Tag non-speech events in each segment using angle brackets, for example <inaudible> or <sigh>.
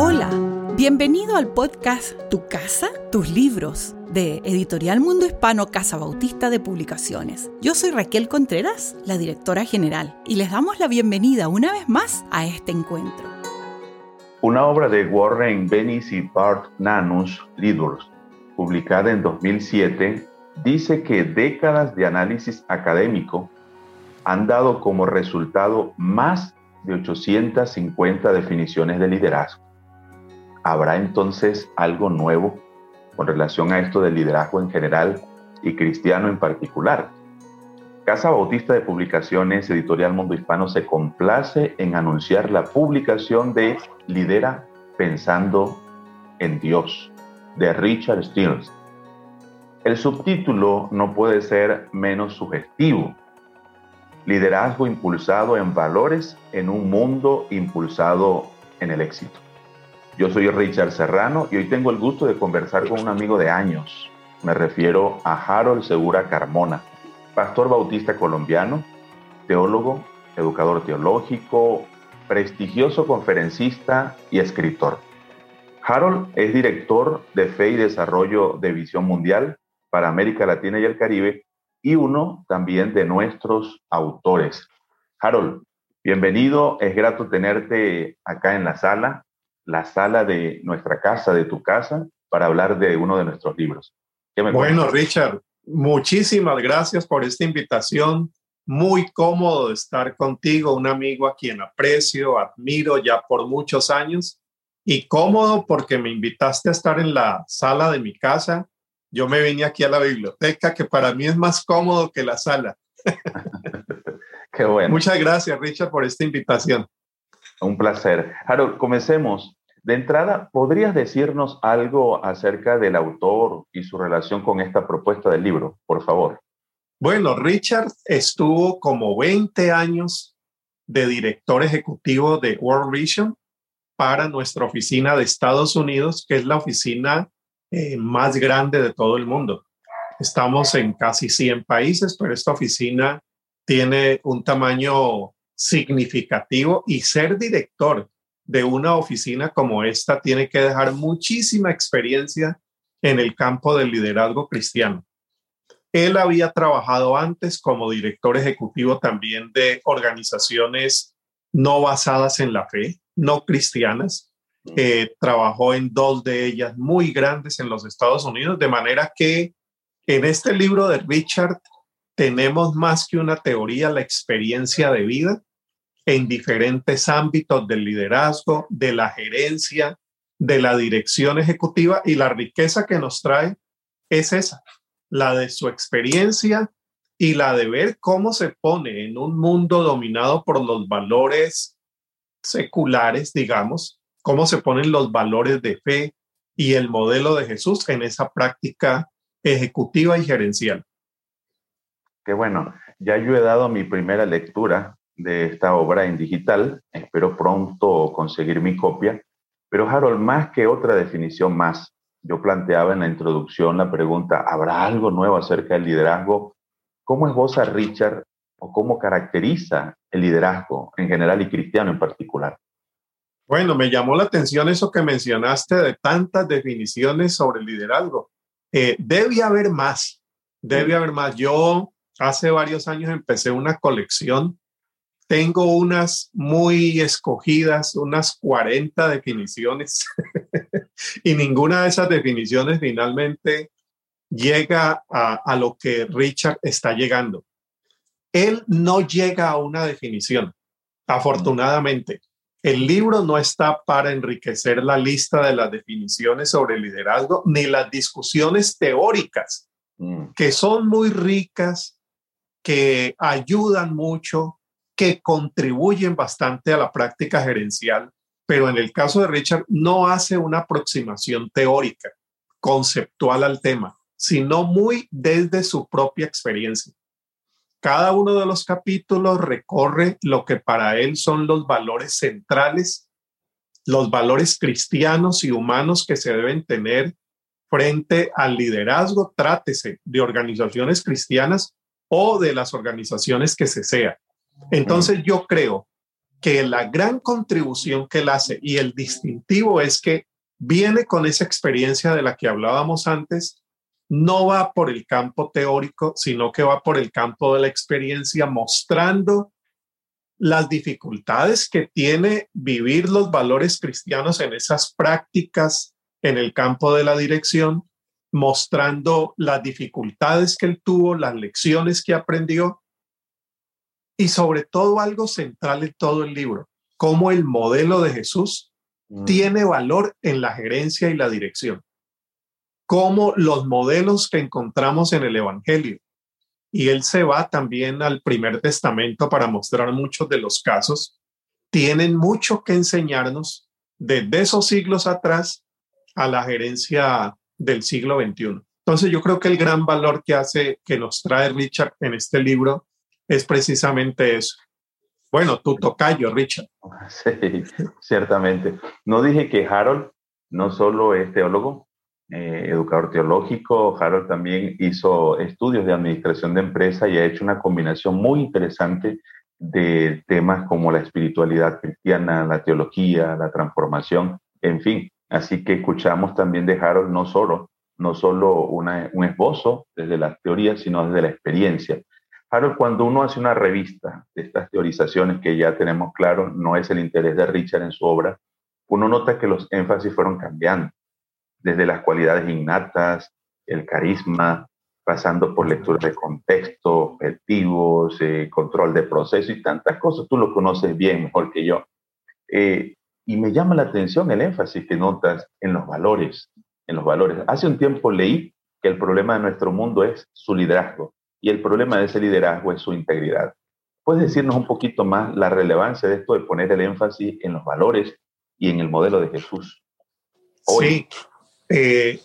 Hola, bienvenido al podcast Tu casa, tus libros de Editorial Mundo Hispano Casa Bautista de Publicaciones. Yo soy Raquel Contreras, la directora general, y les damos la bienvenida una vez más a este encuentro. Una obra de Warren Bennis y Bart Nanus Lidors, publicada en 2007, dice que décadas de análisis académico han dado como resultado más de 850 definiciones de liderazgo. ¿Habrá entonces algo nuevo con relación a esto del liderazgo en general y cristiano en particular? Casa Bautista de Publicaciones Editorial Mundo Hispano se complace en anunciar la publicación de Lidera Pensando en Dios, de Richard Stills. El subtítulo no puede ser menos sugestivo. Liderazgo impulsado en valores en un mundo impulsado en el éxito. Yo soy Richard Serrano y hoy tengo el gusto de conversar con un amigo de años. Me refiero a Harold Segura Carmona, pastor bautista colombiano, teólogo, educador teológico, prestigioso conferencista y escritor. Harold es director de Fe y Desarrollo de Visión Mundial para América Latina y el Caribe y uno también de nuestros autores. Harold, bienvenido, es grato tenerte acá en la sala la sala de nuestra casa, de tu casa, para hablar de uno de nuestros libros. bueno, Richard, muchísimas gracias por esta invitación. Muy cómodo estar contigo, un amigo a quien aprecio, admiro ya por muchos años y cómodo porque me invitaste a estar en la sala de mi casa. Yo me vine aquí a la biblioteca, que para mí es más cómodo que la sala. <laughs> Qué bueno. Muchas gracias, Richard, por esta invitación. Un placer. Harold, comencemos. De entrada, ¿podrías decirnos algo acerca del autor y su relación con esta propuesta del libro, por favor? Bueno, Richard estuvo como 20 años de director ejecutivo de World Vision para nuestra oficina de Estados Unidos, que es la oficina eh, más grande de todo el mundo. Estamos en casi 100 países, pero esta oficina tiene un tamaño significativo y ser director de una oficina como esta tiene que dejar muchísima experiencia en el campo del liderazgo cristiano. Él había trabajado antes como director ejecutivo también de organizaciones no basadas en la fe, no cristianas. Mm. Eh, trabajó en dos de ellas muy grandes en los Estados Unidos, de manera que en este libro de Richard tenemos más que una teoría, la experiencia de vida en diferentes ámbitos del liderazgo, de la gerencia, de la dirección ejecutiva y la riqueza que nos trae es esa, la de su experiencia y la de ver cómo se pone en un mundo dominado por los valores seculares, digamos, cómo se ponen los valores de fe y el modelo de Jesús en esa práctica ejecutiva y gerencial. Qué bueno, ya yo he dado mi primera lectura de esta obra en digital. Espero pronto conseguir mi copia. Pero Harold, más que otra definición más, yo planteaba en la introducción la pregunta, ¿habrá algo nuevo acerca del liderazgo? ¿Cómo esboza Richard o cómo caracteriza el liderazgo en general y cristiano en particular? Bueno, me llamó la atención eso que mencionaste de tantas definiciones sobre el liderazgo. Eh, debe haber más, debe haber más. Yo hace varios años empecé una colección tengo unas muy escogidas, unas 40 definiciones, <laughs> y ninguna de esas definiciones finalmente llega a, lo que Richard está llegando. Él no llega a una definición, afortunadamente. El libro no está para enriquecer la lista de las definiciones sobre liderazgo ni las discusiones teóricas, mm. que son muy ricas, que ayudan mucho, que contribuyen bastante a la práctica gerencial, pero en el caso de Richard no hace una aproximación teórica, conceptual al tema, sino muy desde su propia experiencia. Cada uno de los capítulos recorre lo que para él son los valores centrales, los valores cristianos y humanos que se deben tener frente al liderazgo, trátese de organizaciones cristianas o de las organizaciones que se sea. Entonces yo creo que la gran contribución que él hace y el distintivo es que viene con esa experiencia de la que hablábamos antes, no va por el campo teórico, sino que va por el campo de la experiencia, mostrando las dificultades que tiene vivir los valores cristianos en esas prácticas en el campo de la dirección, mostrando las dificultades que él tuvo, las lecciones que aprendió y sobre todo algo central en todo el libro, cómo el modelo de Jesús mm. tiene valor en la gerencia y la dirección, cómo los modelos que encontramos en el Evangelio. Y él se va también al primer testamento para mostrar muchos de los casos, tienen mucho que enseñarnos desde esos siglos atrás a la gerencia del siglo XXI. Entonces yo creo que el gran valor que hace, que nos trae Richard en este libro es precisamente eso. Bueno, tu tocayo, Richard. <laughs> Sí, ciertamente. No dije que Harold no solo es teólogo, eh, educador teológico, Harold también hizo estudios de administración de empresa y ha hecho una combinación muy interesante de temas como la espiritualidad cristiana, la teología, la transformación, en fin. Así que escuchamos también de Harold no solo, no solo un esbozo desde las teorías, sino desde la experiencia. Harold, cuando uno hace una revista de estas teorizaciones que ya tenemos claro, no es el interés de Richard en su obra, uno nota que los énfasis fueron cambiando, desde las cualidades innatas, el carisma, pasando por lectura de contexto, objetivos, eh, control de proceso y tantas cosas. Tú lo conoces bien, mejor que yo. Eh, y me llama la atención el énfasis que notas en los valores, en los valores. Hace un tiempo leí que el problema de nuestro mundo es su liderazgo y el problema de ese liderazgo es su integridad. ¿Puedes decirnos un poquito más la relevancia de esto de poner el énfasis en los valores y en el modelo de Jesús? Sí. Eh,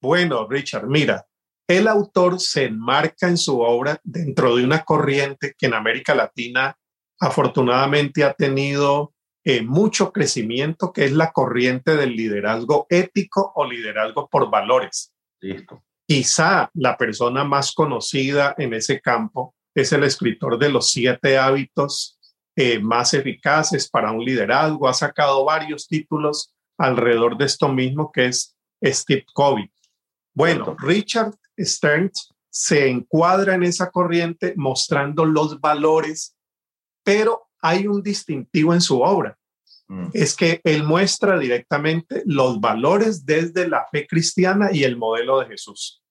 bueno, Richard, mira, el autor se enmarca en su obra dentro de una corriente que en América Latina afortunadamente ha tenido eh, mucho crecimiento, que es la corriente del liderazgo ético o liderazgo por valores. Listo. Quizá la persona más conocida en ese campo es el escritor de los siete hábitos eh, más eficaces para un liderazgo. Ha sacado varios títulos alrededor de esto mismo, que es Steve Covey. Bueno, Richard Stern se encuadra en esa corriente mostrando los valores, pero hay un distintivo en su obra. Mm. Es que él muestra directamente los valores desde la fe cristiana y el modelo de Jesús.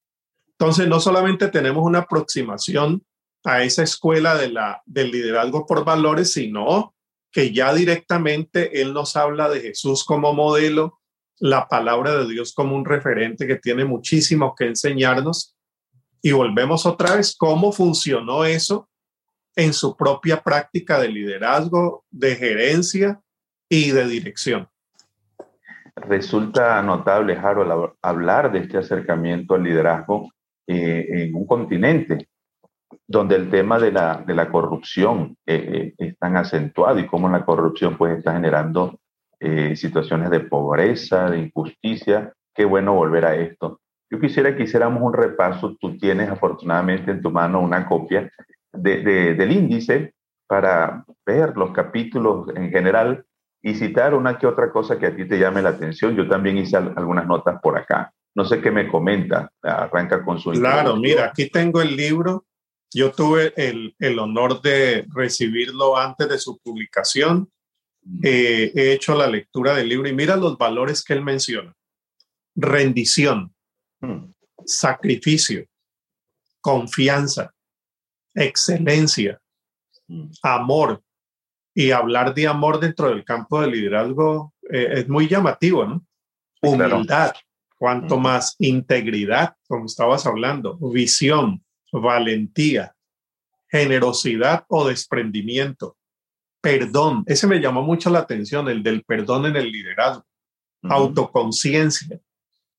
Entonces, no solamente tenemos una aproximación a esa escuela de la, del liderazgo por valores, sino que ya directamente Él nos habla de Jesús como modelo, la palabra de Dios como un referente que tiene muchísimo que enseñarnos. Y volvemos otra vez cómo funcionó eso en su propia práctica de liderazgo, de gerencia y de dirección. Resulta notable, Harold, hablar de este acercamiento al liderazgo eh, en un continente donde el tema de la, de la corrupción eh, eh, es tan acentuado y cómo la corrupción pues está generando situaciones de pobreza, de injusticia. Qué bueno volver a esto. Yo quisiera que hiciéramos un repaso. Tú tienes afortunadamente en tu mano una copia de, del índice para ver los capítulos en general y citar una que otra cosa que a ti te llame la atención. Yo también hice algunas notas por acá. No sé qué me comenta, arranca con su... Claro, mira, aquí tengo el libro. Yo tuve el, el honor de recibirlo antes de su publicación. Mm. Eh, he hecho la lectura del libro y mira los valores que él menciona. Rendición, mm. sacrificio, confianza, excelencia, mm. amor. Y hablar de amor dentro del campo del liderazgo eh, es muy llamativo, ¿no? Humildad, cuanto más integridad, como estabas hablando, visión, valentía, generosidad o desprendimiento, perdón. Ese me llamó mucho la atención, el del perdón en el liderazgo, autoconciencia,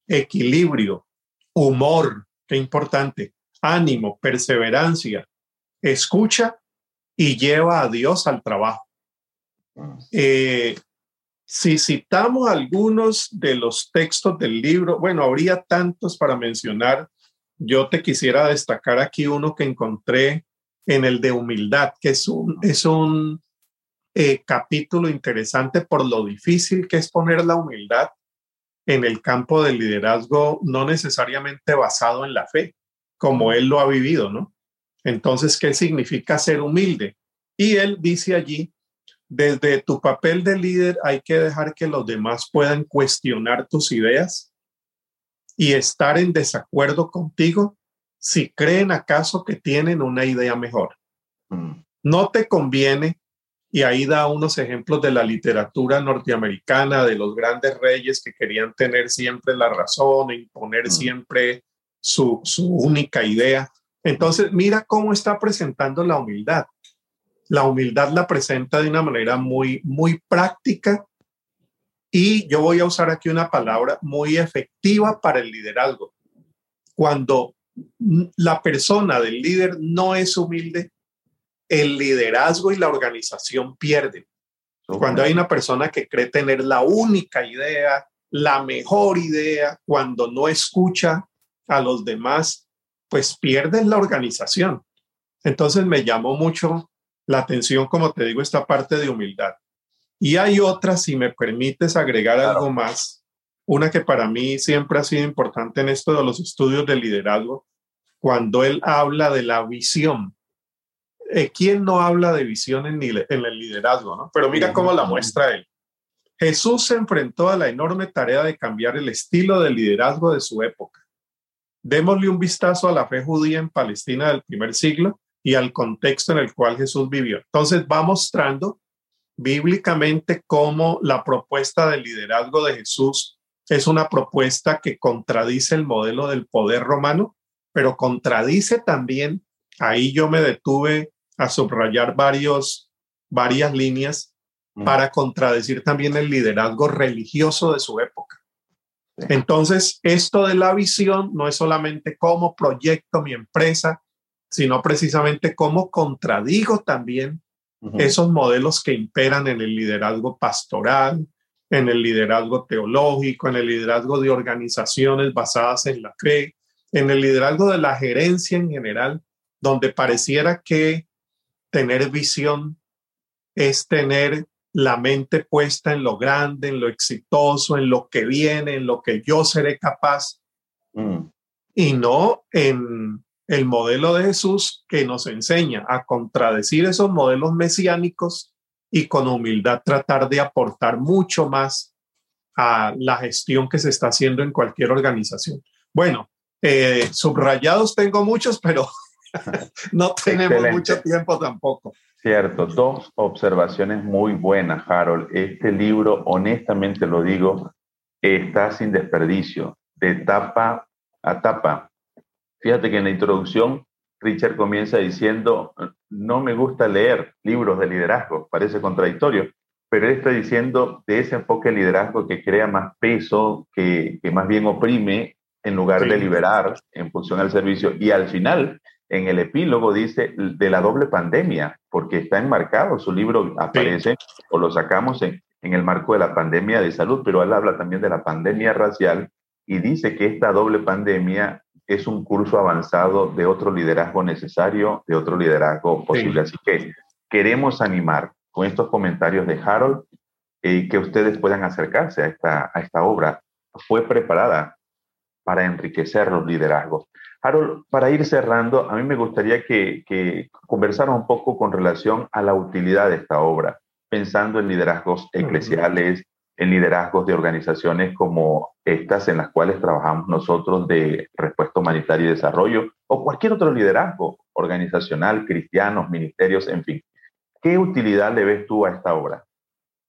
equilibrio, humor, qué importante, ánimo, perseverancia, escucha y lleva a Dios al trabajo. Eh, si citamos algunos de los textos del libro, bueno, habría tantos para mencionar. Yo te quisiera destacar aquí uno que encontré en el de humildad, que es un, es un, eh, capítulo interesante por lo difícil que es poner la humildad en el campo del liderazgo, no necesariamente basado en la fe, como él lo ha vivido, ¿no? Entonces, ¿qué significa ser humilde? Y él dice allí, desde tu papel de líder hay que dejar que los demás puedan cuestionar tus ideas y estar en desacuerdo contigo si creen acaso que tienen una idea mejor. Mm. No te conviene y ahí da unos ejemplos de la literatura norteamericana, de los grandes reyes que querían tener siempre la razón, e imponer mm. siempre su, su única idea. Entonces, mira cómo está presentando la humildad. La humildad la presenta de una manera muy, muy práctica y yo voy a usar aquí una palabra muy efectiva para el liderazgo. Cuando la persona del líder no es humilde, el liderazgo y la organización pierden. Cuando hay una persona que cree tener la única idea, la mejor idea, cuando no escucha a los demás, pues pierden la organización. Entonces me llamó mucho la atención, como te digo, esta parte de humildad. Y hay otra, si me permites agregar algo más, una que para mí siempre ha sido importante en esto de los estudios de liderazgo, cuando él habla de la visión. Eh, ¿quién no habla de visión en, el liderazgo? ¿no? Pero mira cómo la muestra él. Jesús se enfrentó a la enorme tarea de cambiar el estilo de liderazgo de su época. Démosle un vistazo a la fe judía en Palestina del primer siglo y al contexto en el cual Jesús vivió. Entonces va mostrando bíblicamente cómo la propuesta del liderazgo de Jesús es una propuesta que contradice el modelo del poder romano, pero contradice también, ahí yo me detuve a subrayar varios, varias líneas para contradecir también el liderazgo religioso de su época. Entonces, esto de la visión no es solamente cómo proyecto mi empresa, sino precisamente cómo contradigo también esos modelos que imperan en el liderazgo pastoral, en el liderazgo teológico, en el liderazgo de organizaciones basadas en la fe, en el liderazgo de la gerencia en general, donde pareciera que tener visión es tener la mente puesta en lo grande, en lo exitoso, en lo que viene, en lo que yo seré capaz, mm. y no en el modelo de Jesús que nos enseña a contradecir esos modelos mesiánicos y con humildad tratar de aportar mucho más a la gestión que se está haciendo en cualquier organización. Bueno, eh, subrayados tengo muchos, pero <laughs> no tenemos mucho tiempo tampoco. Cierto, dos observaciones muy buenas, Harold. Este libro, honestamente lo digo, está sin desperdicio, de tapa a tapa. Fíjate que en la introducción Richard comienza diciendo, no me gusta leer libros de liderazgo, parece contradictorio, pero él está diciendo de ese enfoque de liderazgo que crea más peso, que, que más bien oprime en lugar de liberar en función al servicio. Y al final en el epílogo dice de la doble pandemia, porque está enmarcado, su libro aparece o lo sacamos en, en el marco de la pandemia de salud, pero él habla también de la pandemia racial y dice que esta doble pandemia es un curso avanzado de otro liderazgo necesario, de otro liderazgo posible. Así que queremos animar con estos comentarios de Harold eh, que ustedes puedan acercarse a esta, a esta obra. Fue preparada para enriquecer los liderazgos. Harold, para ir cerrando, a mí me gustaría que, que conversara un poco con relación a la utilidad de esta obra, pensando en liderazgos eclesiales, en liderazgos de organizaciones como estas en las cuales trabajamos nosotros de respuesta humanitaria y desarrollo, o cualquier otro liderazgo organizacional, cristianos, ministerios, en fin. ¿Qué utilidad le ves tú a esta obra?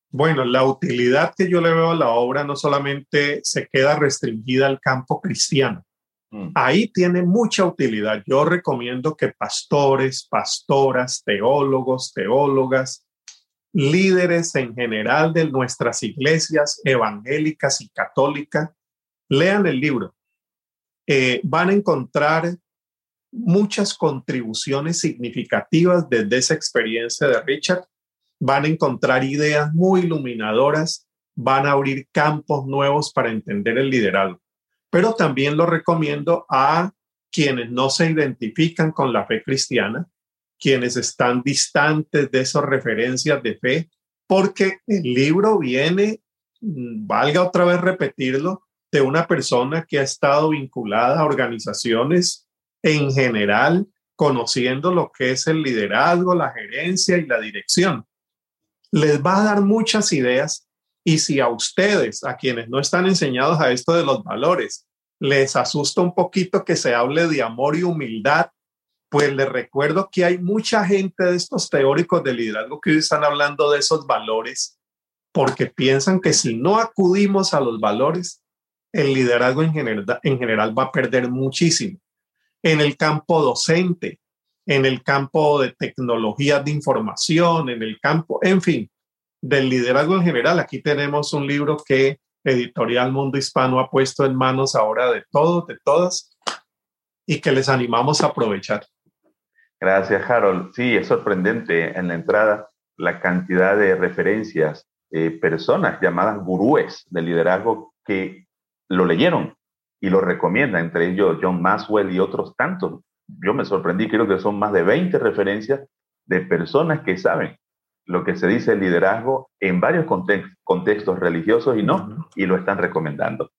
Bueno, la utilidad que yo le veo a la obra no solamente se queda restringida al campo cristiano, Mm. Ahí tiene mucha utilidad. Yo recomiendo que pastores, pastoras, teólogos, teólogas, líderes en general de nuestras iglesias evangélicas y católicas lean el libro. Eh, van a encontrar muchas contribuciones significativas desde esa experiencia de Richard. Van a encontrar ideas muy iluminadoras, van a abrir campos nuevos para entender el liderazgo pero también lo recomiendo a quienes no se identifican con la fe cristiana, quienes están distantes de esas referencias de fe, porque el libro viene, mm, valga otra vez repetirlo, de una persona que ha estado vinculada a organizaciones en general, conociendo lo que es el liderazgo, la gerencia y la dirección. Les va a dar muchas ideas y si a ustedes, a quienes no están enseñados a esto de los valores, les asusta un poquito que se hable de amor y humildad, pues les recuerdo que hay mucha gente de estos teóricos de liderazgo que hoy están hablando de esos valores porque piensan que si no acudimos a los valores, el liderazgo en general, en general va a perder muchísimo. En el campo docente, en el campo de tecnologías de información, en el campo, en fin, del liderazgo en general. Aquí tenemos un libro que Editorial Mundo Hispano ha puesto en manos ahora de todos, de todas, y que les animamos a aprovechar. Gracias, Harold. Sí, es sorprendente en la entrada la cantidad de referencias, eh, personas llamadas gurúes del liderazgo que lo leyeron y lo recomiendan, entre ellos John Maxwell y otros tantos. Yo me sorprendí, creo que son más de 20 referencias de personas que saben lo que se dice el liderazgo en varios contextos religiosos y no, y lo están recomendando.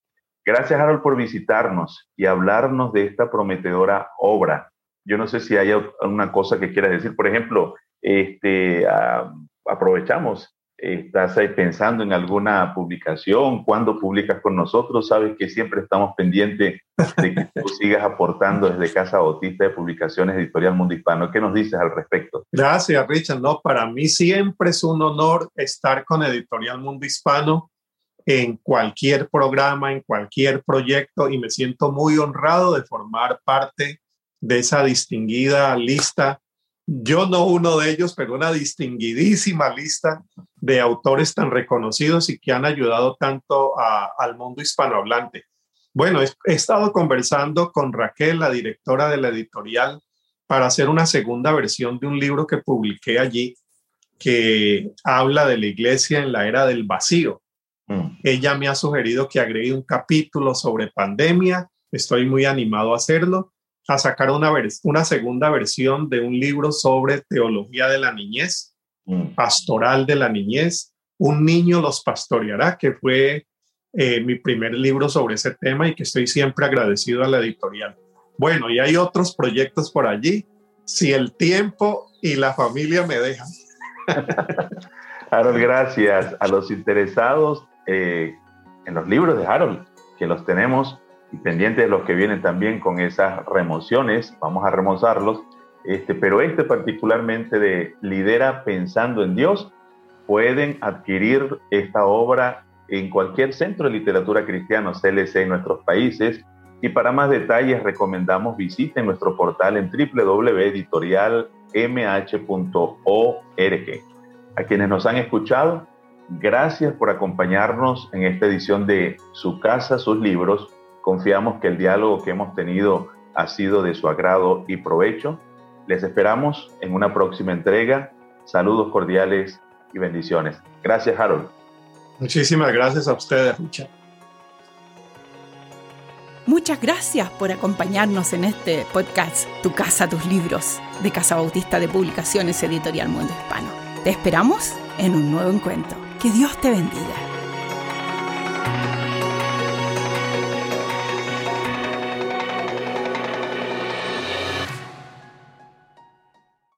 Gracias, Harold, por visitarnos y hablarnos de esta prometedora obra. Yo no sé si hay alguna cosa que quieras decir. Por ejemplo, este, ah, aprovechamos ¿Estás pensando en alguna publicación? ¿Cuándo publicas con nosotros? Sabes que siempre estamos pendientes de que tú <laughs> sigas aportando desde Casa Bautista de Publicaciones Editorial Mundo Hispano. ¿Qué nos dices al respecto? Gracias, Richard. No, para mí siempre es un honor estar con Editorial Mundo Hispano en cualquier programa, en cualquier proyecto y me siento muy honrado de formar parte de esa distinguida lista yo no uno de ellos, pero una distinguidísima lista de autores tan reconocidos y que han ayudado tanto al mundo hispanohablante. Bueno, he, estado conversando con Raquel, la directora de la editorial, para hacer una segunda versión de un libro que publiqué allí que habla de la iglesia en la era del vacío. Mm. Ella me ha sugerido que agregue un capítulo sobre pandemia. Estoy muy animado a hacerlo a sacar una, una segunda versión de un libro sobre teología de la niñez, mm. pastoral de la niñez. Un niño los pastoreará, que fue eh, mi primer libro sobre ese tema y que estoy siempre agradecido a la editorial. Bueno, y hay otros proyectos por allí, si el tiempo y la familia me dejan. <laughs> Harold, gracias a los interesados eh, en los libros de Harold, que los tenemos pendientes de los que vienen también con esas remociones, vamos a remozarlos, este, pero este particularmente de Lidera pensando en Dios, pueden adquirir esta obra en cualquier centro de literatura cristiana CLC en nuestros países. Y para más detalles recomendamos visiten nuestro portal en www.editorialmh.org. A quienes nos han escuchado, gracias por acompañarnos en esta edición de Su casa, sus libros Confiamos que el diálogo que hemos tenido ha sido de su agrado y provecho. Les esperamos en una próxima entrega. Saludos cordiales y bendiciones. Gracias, Harold. Muchísimas gracias a ustedes, Richard. Muchas gracias por acompañarnos en este podcast Tu casa, tus libros de Casa Bautista de Publicaciones Editorial Mundo Hispano. Te esperamos en un nuevo encuentro. Que Dios te bendiga.